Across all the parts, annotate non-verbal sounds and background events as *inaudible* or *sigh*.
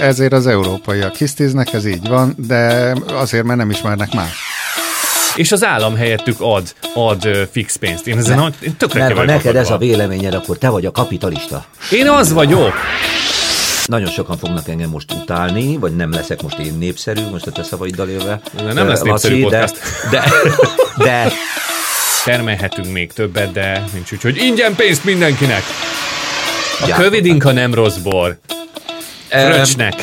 ezért az európaiak hisztiznek, ez így van, de azért, mert nem ismernek más. És az állam helyettük ad, ad fix pénzt. Én ezen ne, én tökre Mert ha neked ez a véleményed, akkor te vagy a kapitalista. Én az vagyok. Nagyon sokan fognak engem most utálni, vagy nem leszek most én népszerű, most a te szavaiddal élve. De nem lesz népszerű de, de, *laughs* de, Termelhetünk még többet, de nincs úgy, hogy ingyen pénzt mindenkinek. A kövidinka nem rossz bor. Fröcsnek.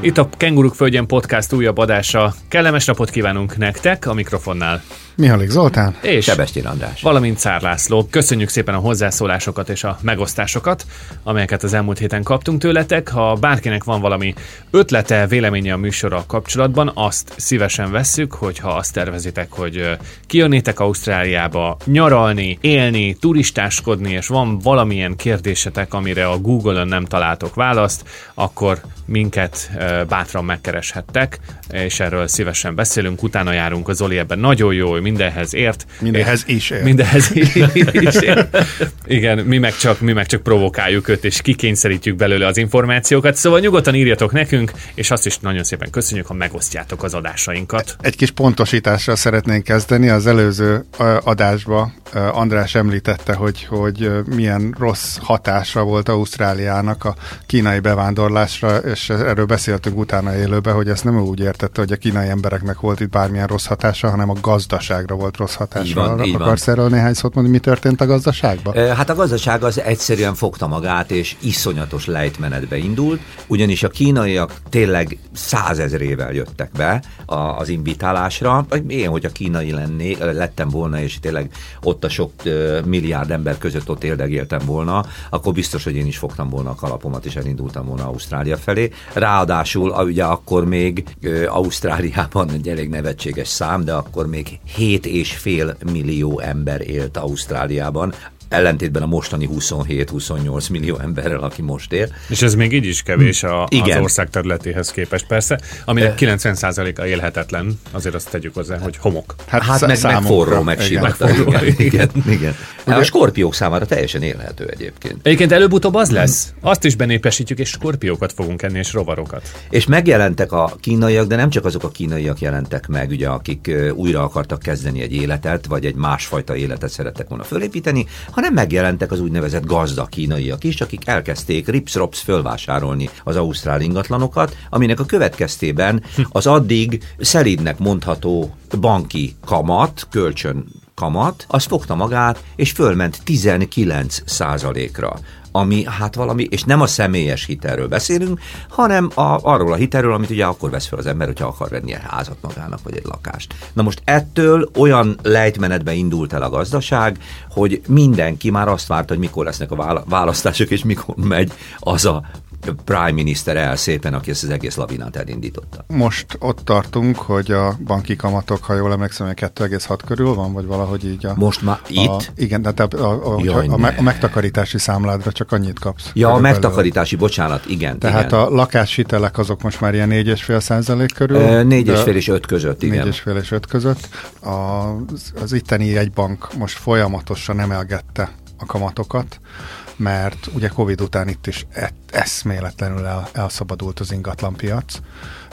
Itt a Kenguruk Földjen Podcast újabb adása. Kellemes napot kívánunk nektek a mikrofonnál. Mihalik Zoltán és Sebestyén András. Valamint Szár László. Köszönjük szépen a hozzászólásokat és a megosztásokat, amelyeket az elmúlt héten kaptunk tőletek. Ha bárkinek van valami ötlete, véleménye a műsorral kapcsolatban, azt szívesen vesszük, hogyha azt tervezitek, hogy kijönnétek Ausztráliába nyaralni, élni, turistáskodni, és van valamilyen kérdésetek, amire a Google-ön nem találtok választ, akkor minket bátran megkereshettek, és erről szívesen beszélünk, utána járunk az Zoli ebben nagyon jó, mindenhez ért. Mindenhez is ért. Mindenhez *laughs* is ért. Igen, mi meg, csak, mi meg csak provokáljuk őt, és kikényszerítjük belőle az információkat. Szóval nyugodtan írjatok nekünk, és azt is nagyon szépen köszönjük, ha megosztjátok az adásainkat. Egy kis pontosítással szeretnénk kezdeni. Az előző adásba András említette, hogy, hogy milyen rossz hatása volt Ausztráliának a kínai bevándorlásra, és erről beszéltünk utána élőbe, hogy ezt nem úgy értette, hogy a kínai embereknek volt itt bármilyen rossz hatása, hanem a gazdaságra volt rossz hatása. Így van, így Akarsz van. erről néhány szót mondani, mi történt a gazdaságban? Hát a gazdaság az egyszerűen fogta magát, és iszonyatos lejtmenetbe indult, ugyanis a kínaiak tényleg százezrével jöttek be az invitálásra. Én, hogy a kínai lenné, lettem volna, és tényleg ott a sok milliárd ember között ott érdegéltem volna, akkor biztos, hogy én is fogtam volna a kalapomat, és elindultam volna Ausztrália felé. Ráadásul ugye akkor még Ausztráliában egy elég nevetséges szám, de akkor még 7,5 millió ember élt Ausztráliában ellentétben a mostani 27-28 millió emberrel, aki most él. És ez még így is kevés a, Igen. az ország területéhez képest persze, aminek 90%-a élhetetlen, azért azt tegyük hozzá, hogy homok. Hát, hát meg, meg forró, meg igen, igen, igen, igen. Hát a skorpiók számára teljesen élhető egyébként. Egyébként előbb-utóbb az lesz. Azt is benépesítjük, és skorpiókat fogunk enni, és rovarokat. És megjelentek a kínaiak, de nem csak azok a kínaiak jelentek meg, ugye, akik újra akartak kezdeni egy életet, vagy egy másfajta életet szerettek volna fölépíteni, hanem megjelentek az úgynevezett gazda kínaiak is, akik elkezdték ripsrops fölvásárolni az ausztrál ingatlanokat, aminek a következtében az addig szelídnek mondható banki kamat, kölcsön kamat, az fogta magát, és fölment 19 százalékra ami hát valami, és nem a személyes hitelről beszélünk, hanem a, arról a hitelről, amit ugye akkor vesz fel az ember, hogyha akar venni egy házat magának, vagy egy lakást. Na most ettől olyan lejtmenetbe indult el a gazdaság, hogy mindenki már azt várta, hogy mikor lesznek a választások, és mikor megy az a prime minister el szépen, aki ezt az egész lavinát elindította. Most ott tartunk, hogy a banki kamatok, ha jól emlékszem, 2,6 körül van, vagy valahogy így a... Most már itt? A, igen, de a, a, a, Jaj, a, a, a megtakarítási számládra csak annyit kapsz. Ja, a megtakarítási, bocsánat, igen. Tehát igen. a lakáshitelek azok most már ilyen 4,5 százalék körül. E, 4,5 és 5 között, igen. 4,5 és 5 között. Az, az itteni egy bank most folyamatosan emelgette a kamatokat, mert ugye Covid után itt is e- eszméletlenül el, elszabadult az ingatlanpiac.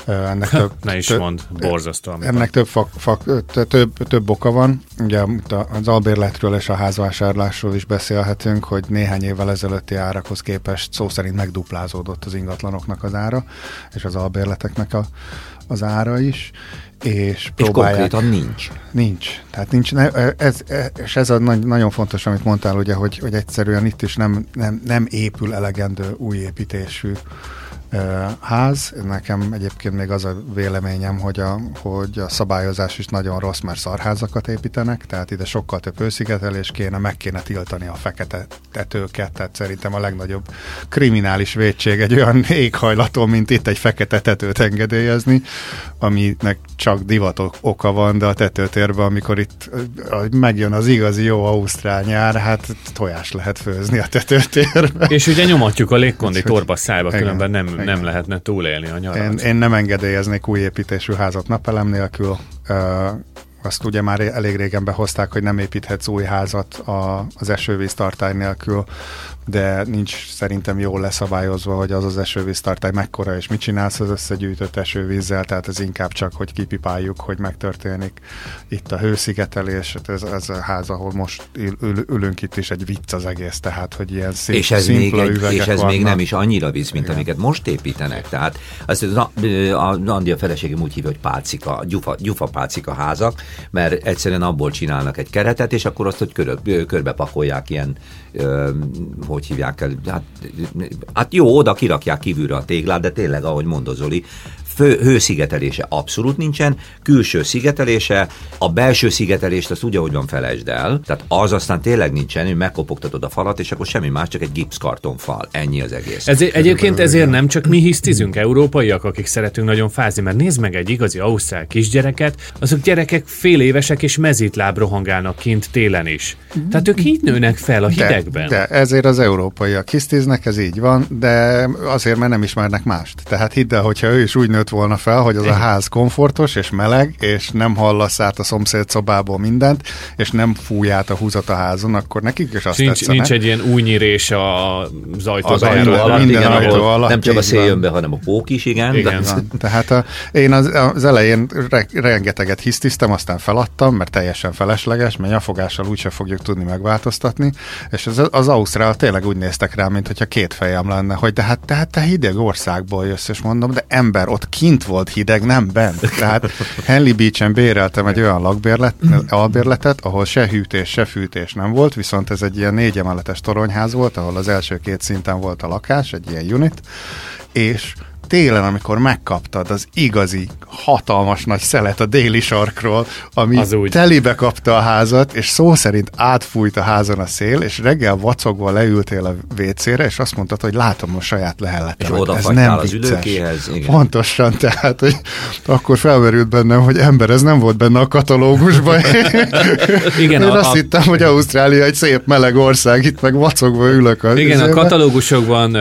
Ennek *laughs* több, ne is több, mond, borzasztó. Ennek több, fak, fak, több, több oka van. Ugye az albérletről és a házvásárlásról is beszélhetünk, hogy néhány évvel ezelőtti árakhoz képest szó szerint megduplázódott az ingatlanoknak az ára, és az albérleteknek a, az ára is és próbálják. És konkrétan nincs. Nincs. Tehát nincs, ez, és ez a nagyon fontos, amit mondtál, ugye, hogy, hogy egyszerűen itt is nem, nem, nem épül elegendő új építésű ház. Nekem egyébként még az a véleményem, hogy a, hogy a szabályozás is nagyon rossz, mert szarházakat építenek, tehát ide sokkal több őszigetelés kéne, meg kéne tiltani a fekete tetőket, tehát szerintem a legnagyobb kriminális védség egy olyan *laughs* éghajlaton, mint itt egy fekete tetőt engedélyezni, aminek csak divatok oka van, de a tetőtérben, amikor itt megjön az igazi jó ausztrál nyár, hát tojás lehet főzni a tetőtérben. És ugye nyomatjuk a légkondi torba szájba, különben nem nem lehetne túlélni a nyarat. Én, én nem engedélyeznék új építésű házat napelem nélkül. Azt ugye már elég régen behozták, hogy nem építhetsz új házat a, az esővíz tartály nélkül de nincs szerintem jól leszabályozva, hogy az az esővíztartály mekkora, és mit csinálsz az összegyűjtött esővízzel, tehát ez inkább csak, hogy kipipáljuk, hogy megtörténik itt a hőszigetelés, ez, ez a ház, ahol most ül, ül, ülünk itt is egy vicc az egész, tehát, hogy ilyen szép, és ez még, egy, és ez még nem is annyira vicc, mint Igen. amiket most építenek, tehát azt a, a Nandi a feleségem úgy hívja, hogy pálcika, gyufa, gyufa pálcika házak, mert egyszerűen abból csinálnak egy keretet, és akkor azt, hogy kör, körbe pakolják ilyen, hogy hogy hívják el, hát, hát jó, oda kirakják kívülre a téglát, de tényleg, ahogy mondod Zoli, fő, hőszigetelése abszolút nincsen, külső szigetelése, a belső szigetelést azt úgy, ahogy van, felejtsd el. Tehát az aztán tényleg nincsen, hogy megkopogtatod a falat, és akkor semmi más, csak egy gipszkartonfal. Ennyi az egész. Ez, egyébként ezért nem csak mi hisztizünk, európaiak, akik szeretünk nagyon fázni, mert nézd meg egy igazi ausztrál kisgyereket, azok gyerekek fél évesek és mezítláb rohangálnak kint télen is. Tehát ők így nőnek fel a hidegben. De, de ezért az európaiak hisztiznek, ez így van, de azért, mert nem ismernek mást. Tehát hidd el, hogyha ő is úgy nőtt volna fel, hogy az a ház komfortos és meleg, és nem hallasz át a szomszéd szobából mindent, és nem fúj át a húzat a házon, akkor nekik is azt nincs, tetszene. nincs egy ilyen új nyírés az ajtó, az ajtó alatt, minden igen, ajtó alatt. Nem csak a szél jön be, hanem a pók is, igen. igen de... Tehát a, én az, az elején re, rengeteget hisztiztem, aztán feladtam, mert teljesen felesleges, mert nyafogással úgyse fogjuk tudni megváltoztatni, és az, az Ausztrál tényleg úgy néztek rá, mint hogyha két fejem lenne, hogy de hát, de hát te hideg országból jössz, és mondom, de ember, ott kint volt hideg, nem bent. Tehát Henley Beach-en béreltem egy olyan lakbérlet, albérletet, ahol se hűtés, se fűtés nem volt, viszont ez egy ilyen négy emeletes toronyház volt, ahol az első két szinten volt a lakás, egy ilyen unit, és télen, amikor megkaptad az igazi, hatalmas nagy szelet a déli sarkról, ami az úgy. telibe kapta a házat, és szó szerint átfújt a házon a szél, és reggel vacogva leültél a WC-re, és azt mondtad, hogy látom a saját lehelletemet. És ez nem az ülőkéhez. Igen. Pontosan, tehát, hogy akkor felmerült bennem, hogy ember, ez nem volt benne a katalógusban. *laughs* igen, Én a, azt a... hittem, hogy Ausztrália egy szép meleg ország, itt meg vacogva ülök. Az igen, a katalógusokban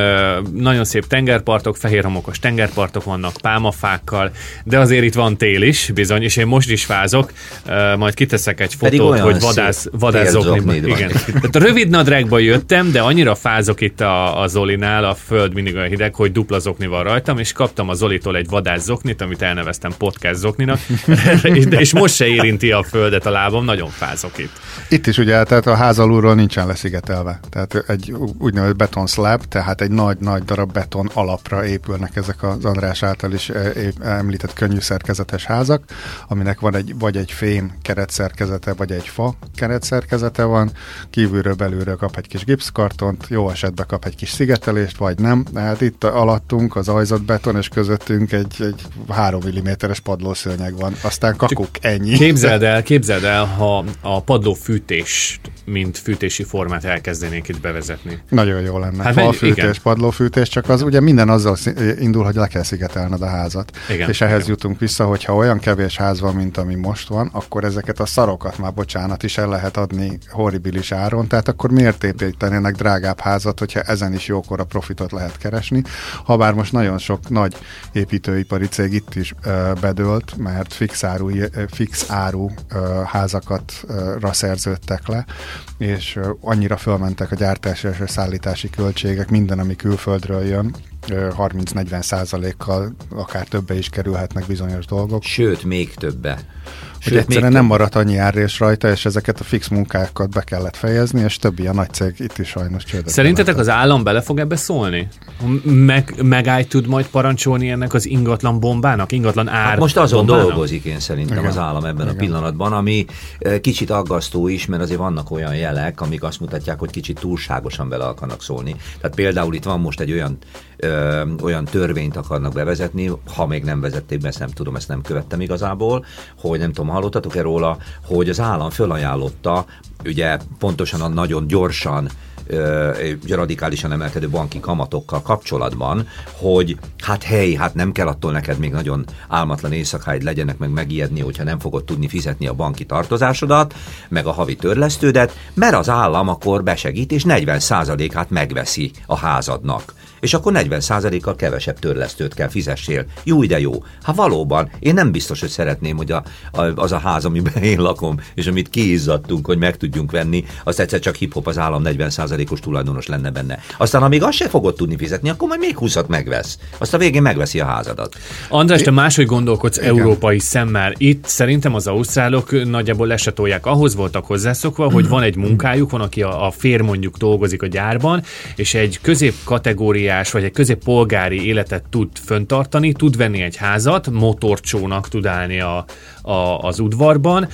nagyon szép tengerpartok, fehér homokos hatalmas tengerpartok vannak, pálmafákkal, de azért itt van tél is, bizony, és én most is fázok, uh, majd kiteszek egy fotót, hogy vadász, vadász zokniban. Igen. Tehát a rövid nadrágba jöttem, de annyira fázok itt a, a Zolinál, a föld mindig olyan hideg, hogy dupla zokni van rajtam, és kaptam a Zolitól egy vadász zoknit, amit elneveztem podcast zokninak, *laughs* és most se érinti a földet a lábam, nagyon fázok itt. Itt is ugye, tehát a ház alulról nincsen leszigetelve. Tehát egy úgynevezett beton slab, tehát egy nagy-nagy darab beton alapra épülnek ez ezek az András által is eh, említett könnyű szerkezetes házak, aminek van egy, vagy egy fém keretszerkezete, vagy egy fa keretszerkezete van, kívülről belülről kap egy kis gipszkartont, jó esetben kap egy kis szigetelést, vagy nem. Hát itt alattunk az ajzott beton, és közöttünk egy, egy 3 mm-es padlószőnyeg van. Aztán kakuk, ennyi. Képzeld el, képzeld el, ha a padlófűtést, mint fűtési formát elkezdenénk itt bevezetni. Nagyon jó lenne. Hát Falfűtés, padlófűtés, csak az ugye minden azzal indul indul, hogy le kell szigetelned a házat. Igen, és ehhez igen. jutunk vissza, hogy ha olyan kevés ház van, mint ami most van, akkor ezeket a szarokat már, bocsánat, is el lehet adni horribilis áron, tehát akkor miért építenének drágább házat, hogyha ezen is jókora profitot lehet keresni. Habár most nagyon sok nagy építőipari cég itt is ö, bedőlt, mert fix áru, fix áru ö, házakat ö, szerződtek le, és annyira fölmentek a gyártási és a szállítási költségek, minden, ami külföldről jön, 30-40 százalékkal akár többe is kerülhetnek bizonyos dolgok. Sőt, még többe. Sőt, hogy egyszerűen nem maradt annyi árrés rajta, és ezeket a fix munkákat be kellett fejezni, és többi a nagy cég itt is sajnos csődött. Szerintetek az állam bele fog ebbe szólni? Meg, megáll tud majd parancsolni ennek az ingatlan bombának, ingatlan ár hát Most azon bombának? dolgozik én szerintem Igen. az állam ebben Igen. a pillanatban, ami eh, kicsit aggasztó is, mert azért vannak olyan jelek, amik azt mutatják, hogy kicsit túlságosan bele akarnak szólni. Tehát például itt van most egy olyan ö, olyan törvényt akarnak bevezetni, ha még nem vezették be, ezt nem tudom, ezt nem követtem igazából, hogy nem tudom, hallottatok-e róla, hogy az állam fölajánlotta, ugye pontosan a nagyon gyorsan ugye radikálisan emelkedő banki kamatokkal kapcsolatban, hogy hát hely, hát nem kell attól neked még nagyon álmatlan éjszakáid legyenek, meg megijedni, hogyha nem fogod tudni fizetni a banki tartozásodat, meg a havi törlesztődet, mert az állam akkor besegít, és 40%-át megveszi a házadnak és akkor 40%-kal kevesebb törlesztőt kell fizessél. Jó, de jó. Hát valóban, én nem biztos, hogy szeretném, hogy a, a, az a ház, amiben én lakom, és amit kiizzadtunk, hogy meg tudjunk venni, azt egyszer csak hip-hop az állam 40%-os tulajdonos lenne benne. Aztán, amíg azt se fogod tudni fizetni, akkor majd még 20 megvesz. Azt a végén megveszi a házadat. András, te máshogy gondolkodsz Igen. európai szemmel. Itt szerintem az ausztrálok nagyjából lesetolják. Ahhoz voltak hozzászokva, hogy van egy munkájuk, van, aki a, a fér mondjuk dolgozik a gyárban, és egy középkategóriás vagy egy középpolgári életet tud föntartani, tud venni egy házat, motorcsónak tud állni a, a, az udvarban,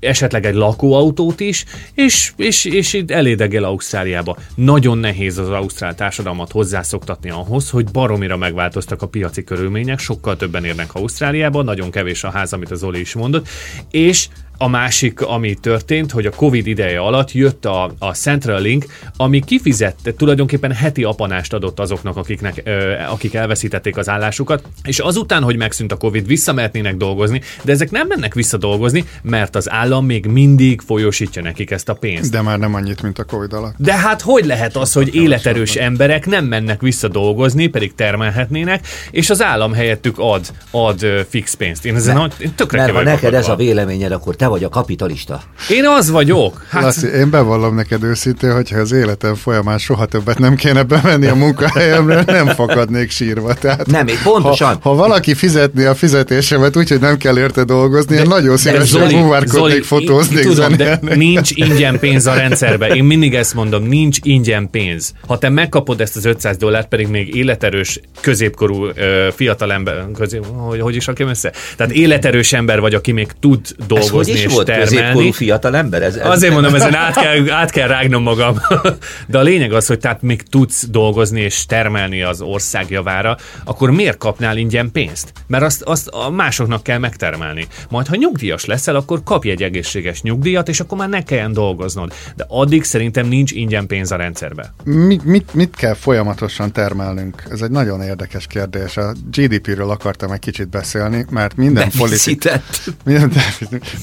esetleg egy lakóautót is, és, és, és itt elédegel Ausztráliába. Nagyon nehéz az ausztrál társadalmat hozzászoktatni ahhoz, hogy baromira megváltoztak a piaci körülmények, sokkal többen érnek Ausztráliába, nagyon kevés a ház, amit az Oli is mondott, és a másik, ami történt, hogy a Covid ideje alatt jött a, a Central Link, ami kifizette, tulajdonképpen heti apanást adott azoknak, akiknek, ö, akik elveszítették az állásukat, és azután, hogy megszűnt a Covid, visszamehetnének dolgozni, de ezek nem mennek vissza dolgozni, mert az állam még mindig folyosítja nekik ezt a pénzt. De már nem annyit, mint a Covid alatt. De hát hogy lehet az, hogy életerős emberek nem mennek vissza dolgozni, pedig termelhetnének, és az állam helyettük ad, ad fix pénzt. Én ezen ne, én tökre Mert ha neked ez a véleményed, akkor te vagy a kapitalista. Én az vagyok. Hát... Laci, én bevallom neked őszintén, hogyha az életem folyamán soha többet nem kéne bevenni a munkahelyemre, nem fakadnék sírva. Tehát, nem, én pontosan. Ha, ha valaki fizetni a fizetésemet úgy, hogy nem kell érte dolgozni, de, én nagyon szívesen buvárkodnék, fotóznék, tudom, de nincs ingyen pénz a rendszerben. Én mindig ezt mondom, nincs ingyen pénz. Ha te megkapod ezt az 500 dollárt, pedig még életerős, középkorú fiatalember, közép, hogy, hogy is rakom össze? Tehát életerős ember vagy, aki még tud dolgozni és volt termelni. fiatal ember? Ez, ez Azért mondom, ezen *laughs* át kell, át kell rágnom magam. De a lényeg az, hogy tehát még tudsz dolgozni és termelni az ország javára, akkor miért kapnál ingyen pénzt? Mert azt, azt a másoknak kell megtermelni. Majd ha nyugdíjas leszel, akkor kapj egy egészséges nyugdíjat, és akkor már ne kelljen dolgoznod. De addig szerintem nincs ingyen pénz a rendszerbe. Mit, mit, mit kell folyamatosan termelnünk? Ez egy nagyon érdekes kérdés. A GDP-ről akartam egy kicsit beszélni, mert minden politikus... *laughs* Minden,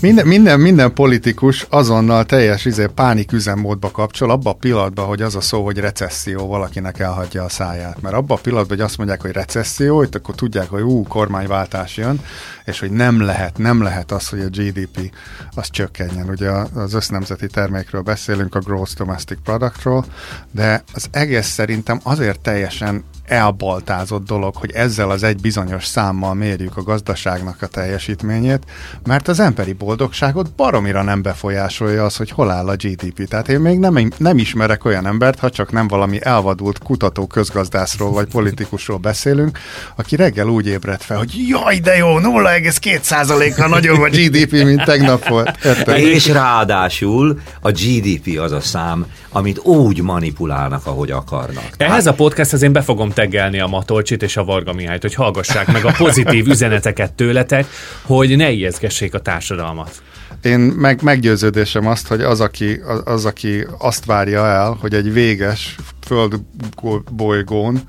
minden, minden, minden politikus azonnal teljes izé, pánik üzemmódba kapcsol, abba a pillanatban, hogy az a szó, hogy recesszió, valakinek elhagyja a száját. Mert abba a pillanatban, hogy azt mondják, hogy recesszió, itt akkor tudják, hogy ú, kormányváltás jön, és hogy nem lehet, nem lehet az, hogy a GDP az csökkenjen. Ugye az össznemzeti termékről beszélünk, a Gross Domestic Productról, de az egész szerintem azért teljesen elbaltázott dolog, hogy ezzel az egy bizonyos számmal mérjük a gazdaságnak a teljesítményét, mert az emberi boldogságot baromira nem befolyásolja az, hogy hol áll a GDP. Tehát én még nem, nem ismerek olyan embert, ha csak nem valami elvadult kutató közgazdászról vagy politikusról beszélünk, aki reggel úgy ébredt fel, hogy jaj, de jó, 0,2%-kal nagyobb a GDP, mint tegnap volt. Érted? És ráadásul a GDP az a szám, amit úgy manipulálnak, ahogy akarnak. Ehhez a podcasthez én be fogom teggelni a Matolcsit és a Varga Mihályt, hogy hallgassák meg a pozitív *laughs* üzeneteket tőletek, hogy ne ijeszgessék a társadalmat. Én meg, meggyőződésem azt, hogy az aki, az, az, aki azt várja el, hogy egy véges földbolygón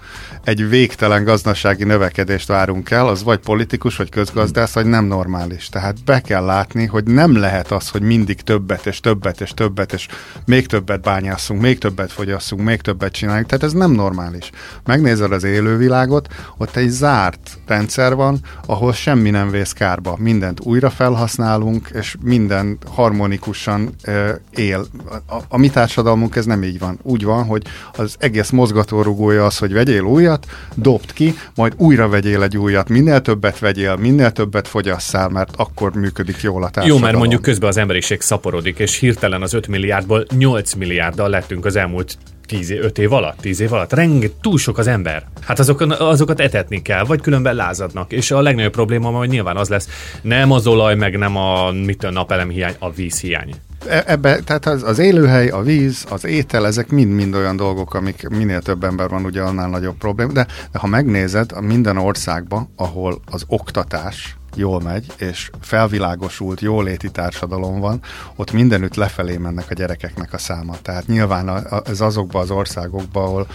egy végtelen gazdasági növekedést várunk el, az vagy politikus, vagy közgazdász, vagy nem normális. Tehát be kell látni, hogy nem lehet az, hogy mindig többet és többet és többet és még többet bányászunk, még többet fogyasszunk, még többet csináljuk. Tehát ez nem normális. Megnézed az élővilágot, ott egy zárt rendszer van, ahol semmi nem vész kárba. Mindent újra felhasználunk, és minden harmonikusan uh, él. A, a, a mi társadalmunk ez nem így van. Úgy van, hogy az egész mozgatórugója az, hogy vegyél újat, dobd ki, majd újra vegyél egy újat. Minél többet vegyél, minél többet fogyasszál, mert akkor működik jól a társadalom. Jó, mert mondjuk közben az emberiség szaporodik, és hirtelen az 5 milliárdból 8 milliárddal lettünk az elmúlt 10 5 év alatt, 10 év alatt. Renget, túl sok az ember. Hát azokon, azokat etetni kell, vagy különben lázadnak. És a legnagyobb probléma, hogy nyilván az lesz, nem az olaj, meg nem a, mit a napelem hiány, a víz hiány. E, ebbe, tehát az, az élőhely, a víz, az étel, ezek mind-mind olyan dolgok, amik minél több ember van, ugye annál nagyobb probléma. De, de ha megnézed, minden országban, ahol az oktatás jól megy, és felvilágosult, jóléti társadalom van, ott mindenütt lefelé mennek a gyerekeknek a száma. Tehát nyilván ez azokban az országokban, ahol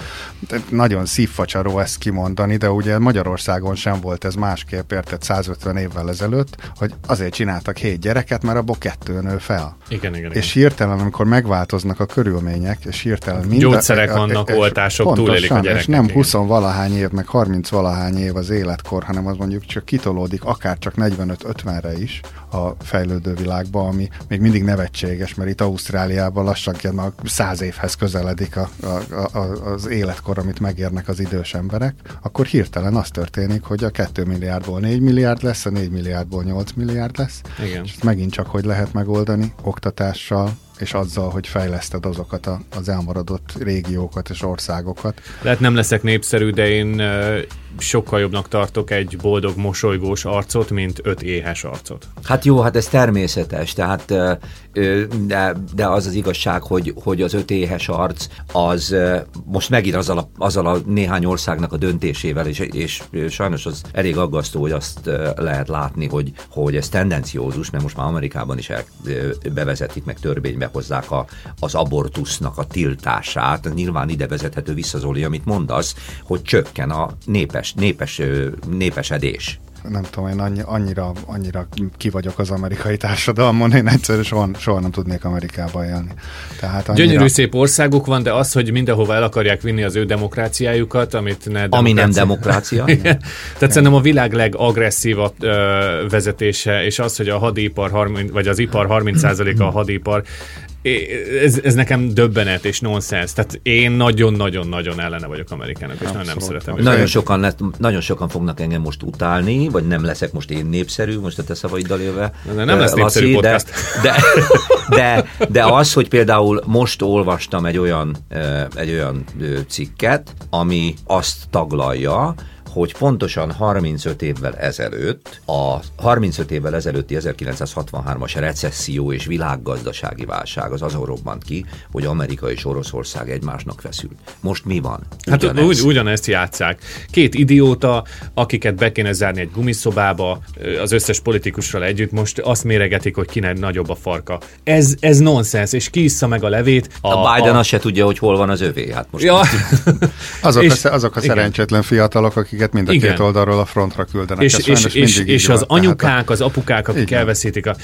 nagyon szívfacsaró ezt kimondani, de ugye Magyarországon sem volt ez másképp, érted 150 évvel ezelőtt, hogy azért csináltak hét gyereket, mert abból kettő nő fel. Igen, igen, és hirtelen, amikor megváltoznak a körülmények, és hirtelen minden... Gyógyszerek vannak, és oltások, pontosan, túlélik a gyerekek. És nem 20 valahány év, meg 30 valahány év az életkor, hanem az mondjuk csak kitolódik, akár csak 45-50-re is a fejlődő világba, ami még mindig nevetséges, mert itt Ausztráliában lassan már 100 évhez közeledik a, a, a, az életkor, amit megérnek az idős emberek, akkor hirtelen az történik, hogy a 2 milliárdból 4 milliárd lesz, a 4 milliárdból 8 milliárd lesz. Igen. És megint csak hogy lehet megoldani? Oktatással, és azzal, hogy fejleszted azokat a, az elmaradott régiókat és országokat. Lehet nem leszek népszerű, de én sokkal jobbnak tartok egy boldog, mosolygós arcot, mint öt éhes arcot. Hát jó, hát ez természetes, tehát de, de az az igazság, hogy, hogy az öt éhes arc az most megint azzal a, azzal a néhány országnak a döntésével, és, és sajnos az elég aggasztó, hogy azt lehet látni, hogy, hogy ez tendenciózus, mert most már Amerikában is el, bevezetik, meg törvénybe hozzák a, az abortusznak a tiltását. Nyilván ide vezethető vissza, Zoli, amit mondasz, hogy csökken a népes, népes, népesedés nem tudom, én annyi, annyira, annyira ki vagyok az amerikai társadalmon, én egyszerűen soha, soha nem tudnék Amerikába élni. Tehát annyira... Gyönyörű szép országuk van, de az, hogy mindenhova el akarják vinni az ő demokráciájukat, amit ne demokrácia... Ami nem demokrácia. *laughs* Tehát Igen. szerintem a világ legagresszívabb ö, vezetése, és az, hogy a hadipar, 30, vagy az ipar 30%-a a hadipar, ez, ez nekem döbbenet és nonsens. Tehát én nagyon-nagyon-nagyon ellene vagyok Amerikának, és nagyon nem szeretem. Nagyon sokan, lett, nagyon sokan fognak engem most utálni, vagy nem leszek most én népszerű, most a te szavaiddal élve. De nem lesz Laci, népszerű podcast. De, de, de, de az, hogy például most olvastam egy olyan, egy olyan cikket, ami azt taglalja, hogy pontosan 35 évvel ezelőtt, a 35 évvel ezelőtti 1963-as recesszió és világgazdasági válság az azon robbant ki, hogy Amerika és Oroszország egymásnak feszült. Most mi van? Hát ugyanez. Ugy, ugyanezt játszák. Két idióta, akiket be kéne zárni egy gumiszobába, az összes politikussal együtt, most azt méregetik, hogy kinek nagyobb a farka. Ez, ez nonsens, és kiissza meg a levét. A, a Biden a... azt se tudja, hogy hol van az övé. Hát most ja. azok, és, a, azok a szerencsétlen fiatalok, akik akiket mind a Igen. két oldalról a frontra küldenek. És, és, és, és az anyukák, az apukák, akik Igen. elveszítik a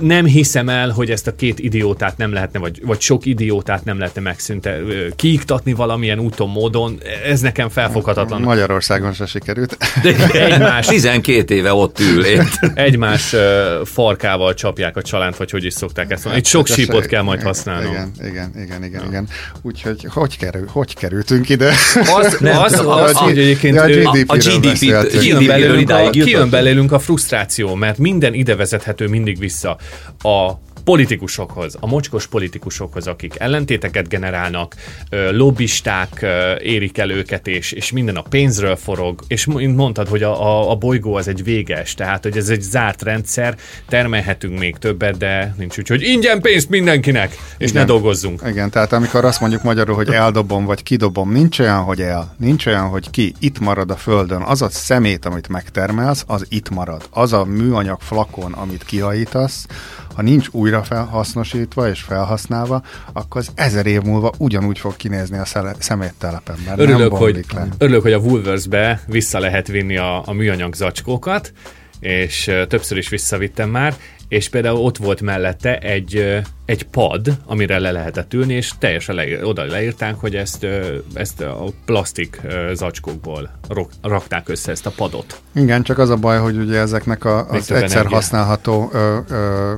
nem hiszem el, hogy ezt a két idiótát nem lehetne, vagy, vagy sok idiótát nem lehetne megszünte, kiiktatni valamilyen úton, módon. Ez nekem felfoghatatlan. Magyarországon se sikerült. Egymás, 12 éve ott ül. Egymás uh, farkával csapják a csalánt, vagy hogy is szokták ezt mondani. Itt sok hát, sípot kell majd használnom. Igen, igen, igen, igen. Ja. igen. Úgyhogy hogy, kerül, hogy kerültünk ide? Az, nem, az, az, az, hogy egyébként a, GDP a GDP-t a, kijön belőlünk a frusztráció, mert minden ide vezethető mindig vissza a politikusokhoz, a mocskos politikusokhoz, akik ellentéteket generálnak, lobbisták érik el őket, és, és minden a pénzről forog, és mint mondtad, hogy a, a, a bolygó az egy véges, tehát hogy ez egy zárt rendszer, termelhetünk még többet, de nincs úgy, hogy ingyen pénzt mindenkinek, és Igen. ne dolgozzunk. Igen, tehát amikor azt mondjuk magyarul, hogy eldobom, vagy kidobom, nincs olyan, hogy el, nincs olyan, hogy ki, itt marad a földön, az a szemét, amit megtermelsz, az itt marad. Az a műanyag flakon, amit kihajítasz, ha nincs újra felhasznosítva és felhasználva, akkor az ezer év múlva ugyanúgy fog kinézni a szeméttelepen, mert örülök, nem hogy, le. Örülök, hogy a Woolworths-be vissza lehet vinni a, a műanyag zacskókat, és többször is visszavittem már, és például ott volt mellette egy, egy pad, amire le lehetett ülni, és teljesen leír, oda leírták, hogy ezt, ezt a plastik zacskókból rakták össze ezt a padot. Igen, csak az a baj, hogy ugye ezeknek a, az egyszer energia. használható ö, ö,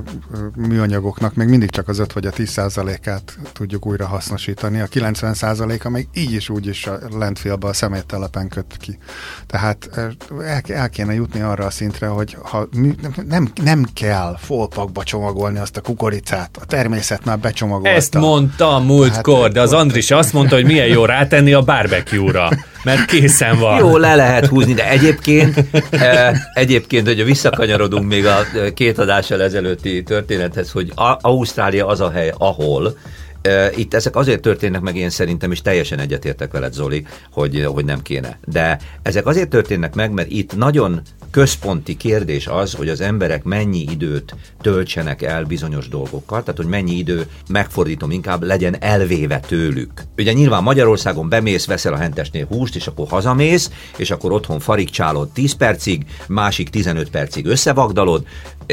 műanyagoknak még mindig csak az 5 vagy a 10% át tudjuk újra hasznosítani. A 90% a még így is úgy is a landfillbe a szeméttelepen köt ki. Tehát el, el kéne jutni arra a szintre, hogy ha nem, nem kell folpakba csomagolni azt a kukoricát. A természet már becsomagolta. Ezt mondta a múltkor, hát, de az Andris azt mondta, hogy milyen jó rátenni a barbecue-ra, mert készen van. Jó, le lehet húzni, de egyébként, eh, egyébként, hogy visszakanyarodunk még a két adással ezelőtti történethez, hogy Ausztrália az a hely, ahol Itt ezek azért történnek meg, én szerintem, és teljesen egyetértek veled, Zoli, hogy, hogy nem kéne. De ezek azért történnek meg, mert itt nagyon központi kérdés az, hogy az emberek mennyi időt töltsenek el bizonyos dolgokkal, tehát hogy mennyi idő, megfordítom inkább, legyen elvéve tőlük. Ugye nyilván Magyarországon bemész, veszel a hentesnél húst, és akkor hazamész, és akkor otthon farigcsálod 10 percig, másik 15 percig összevagdalod,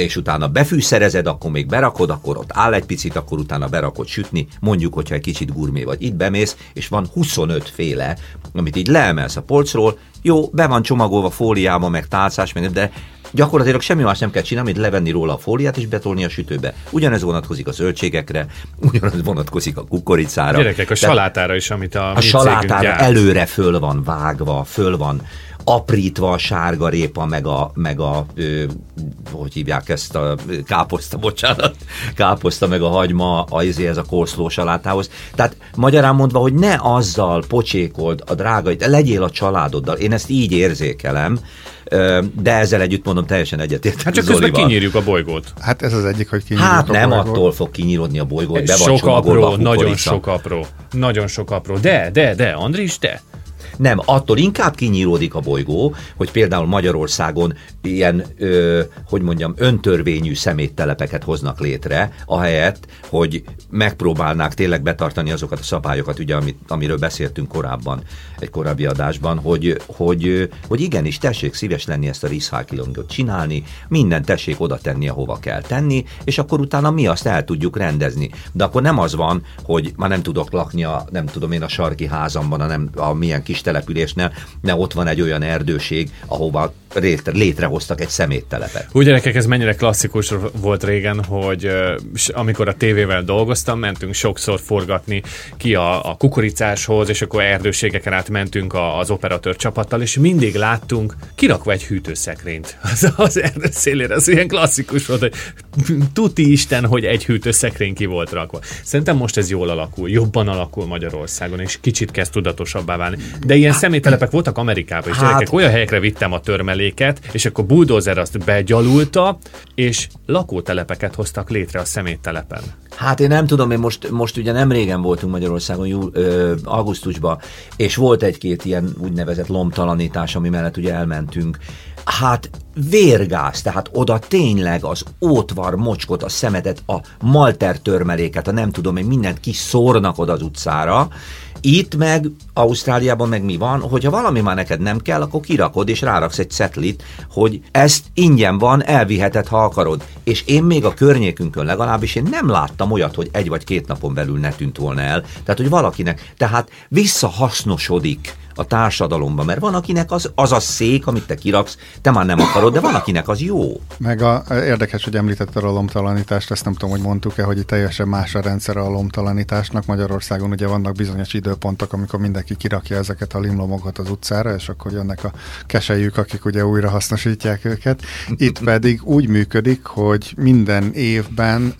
és utána befűszerezed, akkor még berakod, akkor ott áll egy picit, akkor utána berakod sütni, mondjuk, hogyha egy kicsit gurmé vagy. Itt bemész, és van 25 féle, amit így leemelsz a polcról, jó, be van csomagolva fóliába, meg tálcás, meg, de gyakorlatilag semmi más nem kell csinálni, mint levenni róla a fóliát és betolni a sütőbe. Ugyanez vonatkozik a zöldségekre, *laughs* ugyanez vonatkozik a kukoricára. Gyerekek, a salátára is, amit a A salátára előre föl van vágva, föl van aprítva a sárga répa, meg a, meg a ö, hogy hívják ezt a káposzta, bocsánat, káposzta, meg a hagyma, a, ez a korszló salátához. Tehát magyarán mondva, hogy ne azzal pocsékold a drágait, legyél a családoddal. Én ezt így érzékelem, de ezzel együtt mondom, teljesen egyetértek. Hát csak közben kinyírjuk a bolygót. Hát ez az egyik, hogy kinyírjuk Hát a nem bolygót. attól fog kinyírodni a bolygó, hogy be van Sok apró, a nagyon sok apró. Nagyon sok apró. De, de, de, Andris, de. Nem, attól inkább kinyíródik a bolygó, hogy például Magyarországon ilyen, ö, hogy mondjam, öntörvényű szeméttelepeket hoznak létre, ahelyett, hogy megpróbálnák tényleg betartani azokat a szabályokat, ugye, amit, amiről beszéltünk korábban, egy korábbi adásban, hogy, hogy, hogy igenis tessék szíves lenni ezt a recyclingot csinálni, minden tessék oda tenni, ahova kell tenni, és akkor utána mi azt el tudjuk rendezni. De akkor nem az van, hogy már nem tudok lakni a, nem tudom én, a sarki házamban, a, nem, a milyen kis településnél, ne ott van egy olyan erdőség, ahova létre, létrehoztak egy szeméttelepet. Úgy gyerekek, ez mennyire klasszikus volt régen, hogy amikor a tévével dolgoztam, mentünk sokszor forgatni ki a, a kukoricáshoz, és akkor erdőségeken át mentünk a, az operatőr csapattal, és mindig láttunk kirakva egy hűtőszekrényt *laughs* az, az erdő szélére. Ez ilyen klasszikus volt, hogy tuti Isten, hogy egy hűtőszekrény ki volt rakva. Szerintem most ez jól alakul, jobban alakul Magyarországon, és kicsit kezd tudatosabbá válni. De ilyen személytelepek voltak Amerikában, és Hát- gyerekek, olyan helyekre vittem a törmeléket, és akkor bulldozer azt begyalulta, és lakótelepeket hoztak létre a szeméttelepen. Hát én nem tudom, én most, most ugye nem régen voltunk Magyarországon, jú, ö, augusztusban, és volt egy-két ilyen úgynevezett lomtalanítás, ami mellett ugye elmentünk. Hát vérgáz, tehát oda tényleg az ótvar mocskot, a szemetet, a malter törmeléket, a nem tudom én, mindent kiszórnak oda az utcára, itt meg, Ausztráliában meg mi van, hogyha valami már neked nem kell, akkor kirakod és ráraksz egy cetlit, hogy ezt ingyen van, elviheted, ha akarod. És én még a környékünkön legalábbis én nem láttam olyat, hogy egy vagy két napon belül ne tűnt volna el. Tehát, hogy valakinek, tehát visszahasznosodik a társadalomba, mert van, akinek az, az a szék, amit te kiraksz, te már nem akarod, de van, akinek az jó. Meg a, érdekes, hogy említetted a lomtalanítást, ezt nem tudom, hogy mondtuk-e, hogy teljesen más a rendszer a lomtalanításnak. Magyarországon ugye vannak bizonyos időpontok, amikor mindenki kirakja ezeket a limlomokat az utcára, és akkor jönnek a keselyük, akik ugye újra hasznosítják őket. Itt pedig úgy működik, hogy minden évben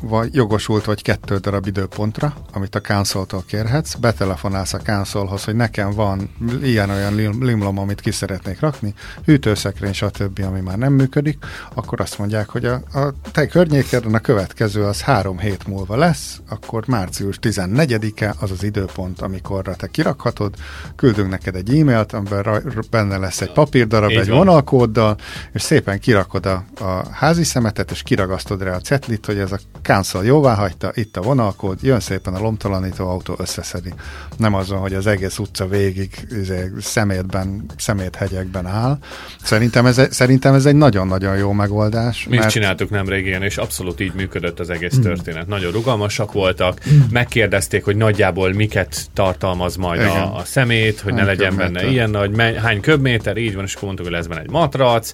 vagy jogosult vagy kettő darab időpontra, amit a council-tól kérhetsz, betelefonálsz a councilhoz, hogy nekem van ilyen-olyan lim- limlom, amit ki szeretnék rakni, hűtőszekrény, stb., ami már nem működik, akkor azt mondják, hogy a, a te környékeden a következő az három hét múlva lesz, akkor március 14-e az az időpont, amikorra te kirakhatod, küldünk neked egy e-mailt, amiben raj- benne lesz egy papírdarab, Így egy van. vonalkóddal, és szépen kirakod a, a házi szemetet, és kiragasztod rá a cetlit, hogy ez a council jóvá hagyta, itt a vonalkód, jön szépen a lomtalanító autó összeszedi. Nem azon, hogy az egész utca végig izé, szemétben, szeméthegyekben áll. Szerintem ez, egy- szerintem ez egy nagyon-nagyon jó megoldás. Mi is csináltuk nemrég ilyen, és abszolút így működött az egész történet. Nagyon rugalmasak voltak, megkérdezték, hogy nagyjából miket tartalmaz majd Igen. a, a szemét, hogy ne Hány legyen köbméter. benne ilyen nagy, hány köbméter, így van, és akkor mondtuk, hogy lesz benne egy matrac,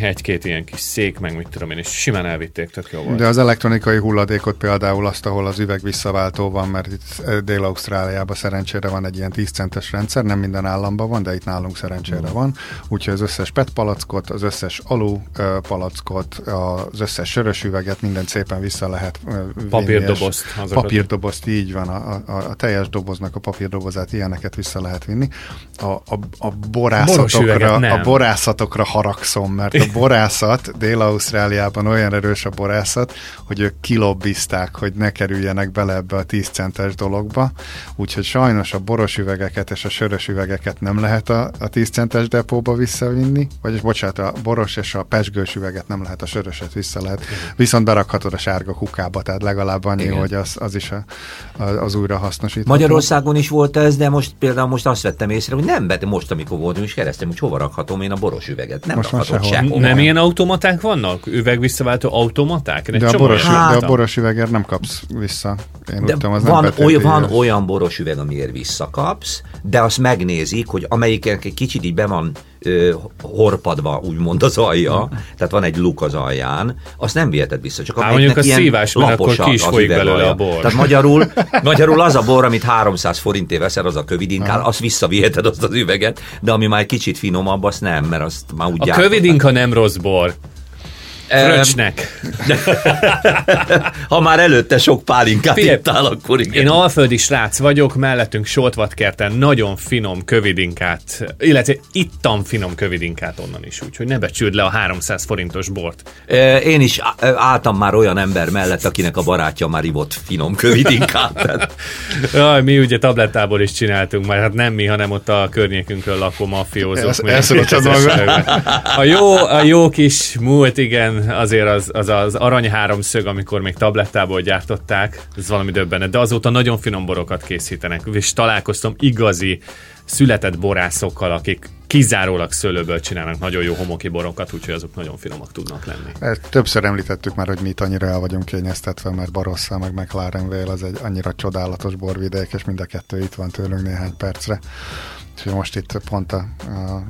egy-két ilyen kis szék, meg mit tudom én, és simán elvitték, tök jó volt. De az elektronikai hulladékot például azt, ahol az üveg visszaváltó van, mert itt Dél-Ausztráliában szerencsére van egy ilyen 10 centes rendszer, nem minden államban van, de itt nálunk szerencsére van. Úgyhogy az összes PET palackot, az összes alu palackot, az összes sörös üveget mindent szépen vissza lehet Papírdobozt. Papírdobozt, így van, a, a, a teljes doboznak a papírdobozát, ilyeneket vissza lehet vinni. A, a, a borászatokra, a borászatokra haragszom, tudom, mert a borászat, Dél-Ausztráliában olyan erős a borászat, hogy ők kilobbizták, hogy ne kerüljenek bele ebbe a 10 centes dologba, úgyhogy sajnos a boros üvegeket és a sörös üvegeket nem lehet a, a 10 centes depóba visszavinni, vagyis bocsánat, a boros és a pesgős üveget nem lehet, a söröset vissza lehet, viszont berakhatod a sárga kukába, tehát legalább annyi, Igen. hogy az, az is a, az újra hasznosítható. Magyarországon is volt ez, de most például most azt vettem észre, hogy nem, de most amikor voltunk is keresztem, hogy hova rakhatom én a boros üveget. Nem most rakhatom sehol. Nem ilyen automaták vannak? Üveg visszaváltó automaták? De a, boros, hát, de a boros üvegért nem kapsz vissza. Én de tudom, az van, olyan, van olyan boros üveg, amiért visszakapsz, de azt megnézik, hogy amelyiken egy kicsit így be van ö, horpadva, úgymond az alja, tehát van egy luk az alján, azt nem viheted vissza, csak Há, mondjuk a szívás, mert akkor ki is folyik belőle a bor. Tehát magyarul, *laughs* magyarul az a bor, amit 300 forintért veszel, az a kövidinkál, azt visszaviheted azt az üveget, de ami már egy kicsit finomabb, azt nem, mert azt már úgy A kövidinka nem rossz bor. Fröcsnek. ha már előtte sok pálinkát Figyelj, ittál, akkor igen. Én alföldi srác vagyok, mellettünk Soltvatkerten nagyon finom kövidinkát, illetve ittam finom kövidinkát onnan is, úgyhogy ne becsüld le a 300 forintos bort. Én is álltam már olyan ember mellett, akinek a barátja már ivott finom kövidinkát. Jaj, mi ugye tablettából is csináltunk, már hát nem mi, hanem ott a környékünkről lakó mafiózók. a jó, a jó kis múlt, igen, azért az, az, az arany háromszög, amikor még tablettából gyártották, ez valami döbbenet, de azóta nagyon finom borokat készítenek, és találkoztam igazi született borászokkal, akik kizárólag szőlőből csinálnak nagyon jó homoki borokat, úgyhogy azok nagyon finomak tudnak lenni. Többször említettük már, hogy mi itt annyira el vagyunk kényeztetve, mert Barossa meg McLaren Vale az egy annyira csodálatos borvidék, és mind a kettő itt van tőlünk néhány percre. Úgyhogy most itt pont a, a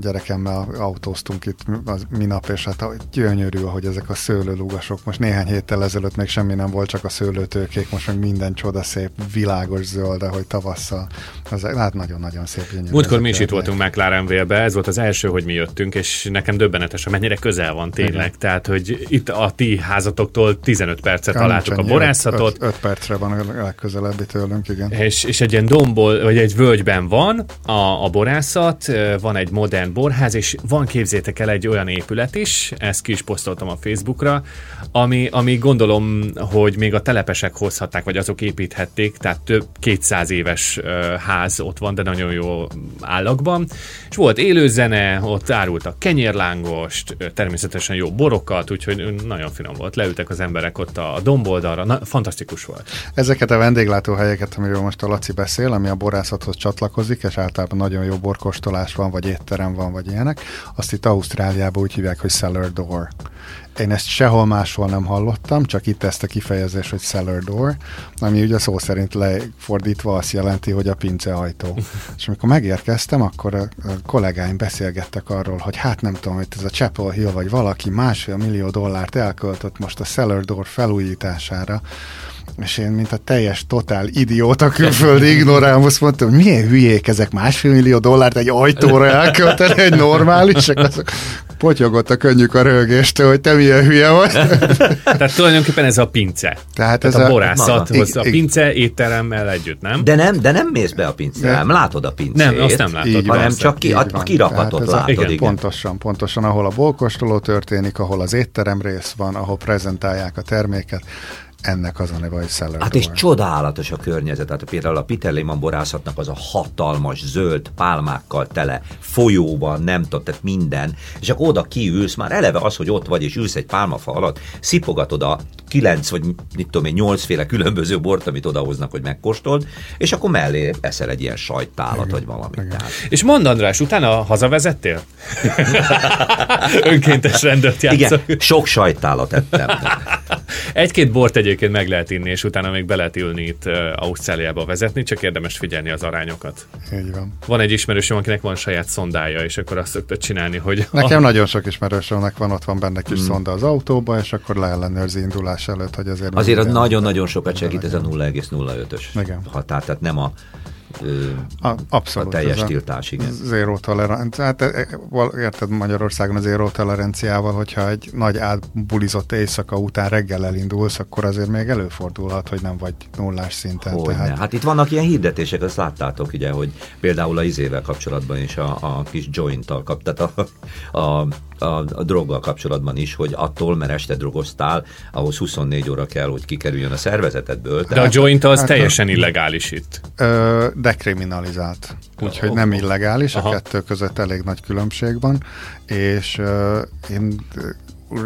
gyerekemmel autóztunk itt az minap, és hát gyönyörű, hogy ezek a szőlőlugasok. Most néhány héttel ezelőtt még semmi nem volt, csak a szőlőtőkék, most meg minden csoda szép, világos zöld, hogy tavasszal. Az, hát nagyon-nagyon szép gyönyörű. Múltkor mi is itt voltunk McLaren Vale-be, ez volt az első, hogy mi jöttünk, és nekem döbbenetes, mennyire közel van tényleg. Igen. Tehát, hogy itt a ti házatoktól 15 percet találtuk a borászatot. 5 percre van a legközelebbi tőlünk, igen. És, és egy ilyen dombol, vagy egy völgyben van, a, a borászat, van egy modern borház, és van képzétek el egy olyan épület is, ezt ki is posztoltam a Facebookra, ami, ami gondolom, hogy még a telepesek hozhatták, vagy azok építhették, tehát több 200 éves ház ott van, de nagyon jó állagban. És volt élőzene, ott árultak kenyérlángost, természetesen jó borokat, úgyhogy nagyon finom volt. Leültek az emberek ott a domboldalra, na, fantasztikus volt. Ezeket a vendéglátóhelyeket, amiről most a Laci beszél, ami a borászathoz csatlakozik, és általában nagyon jó borkostolás van, vagy étterem van, vagy ilyenek, azt itt Ausztráliában úgy hívják, hogy cellar door. Én ezt sehol máshol nem hallottam, csak itt ezt a kifejezés, hogy cellar door, ami ugye szó szerint lefordítva azt jelenti, hogy a pinceajtó. *laughs* És amikor megérkeztem, akkor a, a kollégáim beszélgettek arról, hogy hát nem tudom, hogy ez a Chapel Hill vagy valaki másfél millió dollárt elköltött most a cellar door felújítására, és én, mint a teljes totál idióta külföldi ignorámus mondtam, hogy milyen hülyék ezek másfél millió dollárt egy ajtóra elkölteni, egy normálisak, azok potyogott a könnyük a rögéstől, hogy te milyen hülye vagy. Tehát tulajdonképpen ez a pince. Tehát, Tehát ez a, a borászathoz, a pince étteremmel együtt, nem? De nem, de nem mész be a pince, nem látod a pincét. Nem, azt nem látod. hanem csak ki, a, a kirakatot látod. A, igen, igen. Pontosan, pontosan, ahol a bolkostoló történik, ahol az étterem rész van, ahol prezentálják a terméket, ennek az a neve, hogy Cellar Hát és csodálatos a környezet. Hát például a Peter Lehman borászatnak az a hatalmas, zöld pálmákkal tele, folyóban, nem tudom, tehát minden. És akkor oda kiülsz, már eleve az, hogy ott vagy, és ülsz egy pálmafa alatt, szipogatod a kilenc vagy mit tudom én, nyolcféle különböző bort, amit odahoznak, hogy megkóstold, és akkor mellé eszel egy ilyen sajttálat, vagy valamit. Tehát. És mondd, András, utána hazavezettél? *laughs* Önkéntes rendőrt játszol. Igen, sok sajttálat ettem. Egy-két bort egyébként meg lehet inni, és utána még be lehet ülni itt Ausztráliába vezetni, csak érdemes figyelni az arányokat. Így van. Van egy ismerősöm, akinek van saját szondája, és akkor azt szokta csinálni, hogy... Nekem a... nagyon sok ismerősömnek van, ott van benne kis mm. szonda az autóba, és akkor leellenőrzi indulás előtt, hogy azért... Azért az nagyon-nagyon sokat segít ez a 0,05-ös határ, tehát nem a a, abszolút. A teljes a tiltás, igen. Zéró tolerancia. Hát e, e, érted Magyarországon az zéró toleranciával, hogyha egy nagy átbulizott éjszaka után reggel elindulsz, akkor azért még előfordulhat, hogy nem vagy nullás szinten. Hogy tehát... Hát itt vannak ilyen hirdetések, azt láttátok ugye, hogy például a izével kapcsolatban is a, a kis joint-tal kap, tehát a, a a, a droggal kapcsolatban is, hogy attól, mert este drogoztál, ahhoz 24 óra kell, hogy kikerüljön a szervezetedből. De a joint az hát, teljesen illegális itt. Ö, dekriminalizált. Úgyhogy oh, nem illegális, Aha. a kettő között elég nagy különbség van, és ö, én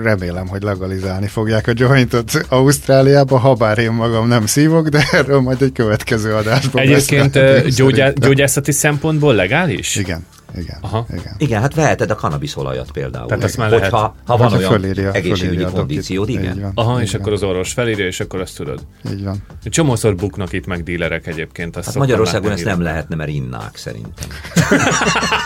remélem, hogy legalizálni fogják a jointot Ausztráliába, ha bár én magam nem szívok, de erről majd egy következő adásban Egyébként gyógyá- gyógyászati szempontból legális? Igen. Igen, Aha. igen. igen, hát veheted a kanabiszolajat például. Tehát azt már lehet. Hogyha, ha van olyan fölírja, egészségügyi fölírja kondíciód, igen. Van, Aha, és van. akkor az orvos felírja, és akkor azt tudod. Így van. Csomószor buknak itt meg dílerek egyébként. Azt hát Magyarországon ezt nem lehetne, mert innák szerintem. *laughs*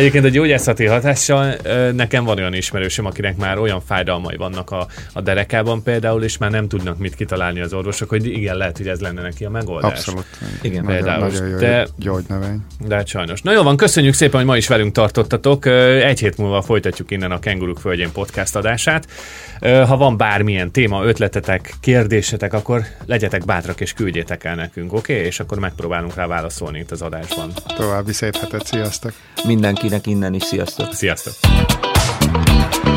Egyébként a gyógyászati hatással nekem van olyan ismerősöm, akinek már olyan fájdalmai vannak a, a derekában például, és már nem tudnak mit kitalálni az orvosok, hogy igen, lehet, hogy ez lenne neki a megoldás. Abszolút. Igen, például. Nagyon, nagyon jó de, gyógynövény. De hát sajnos. Na jó van, köszönjük szépen, hogy ma is velünk tartottatok. Egy hét múlva folytatjuk innen a Kenguruk Földjén podcast adását. Ha van bármilyen téma, ötletetek, kérdésetek, akkor legyetek bátrak és küldjétek el nekünk, oké? Okay? És akkor megpróbálunk rá válaszolni itt az adásban. További szép hetet, sziasztok! Mindenkinek innen is sziasztok! Sziasztok!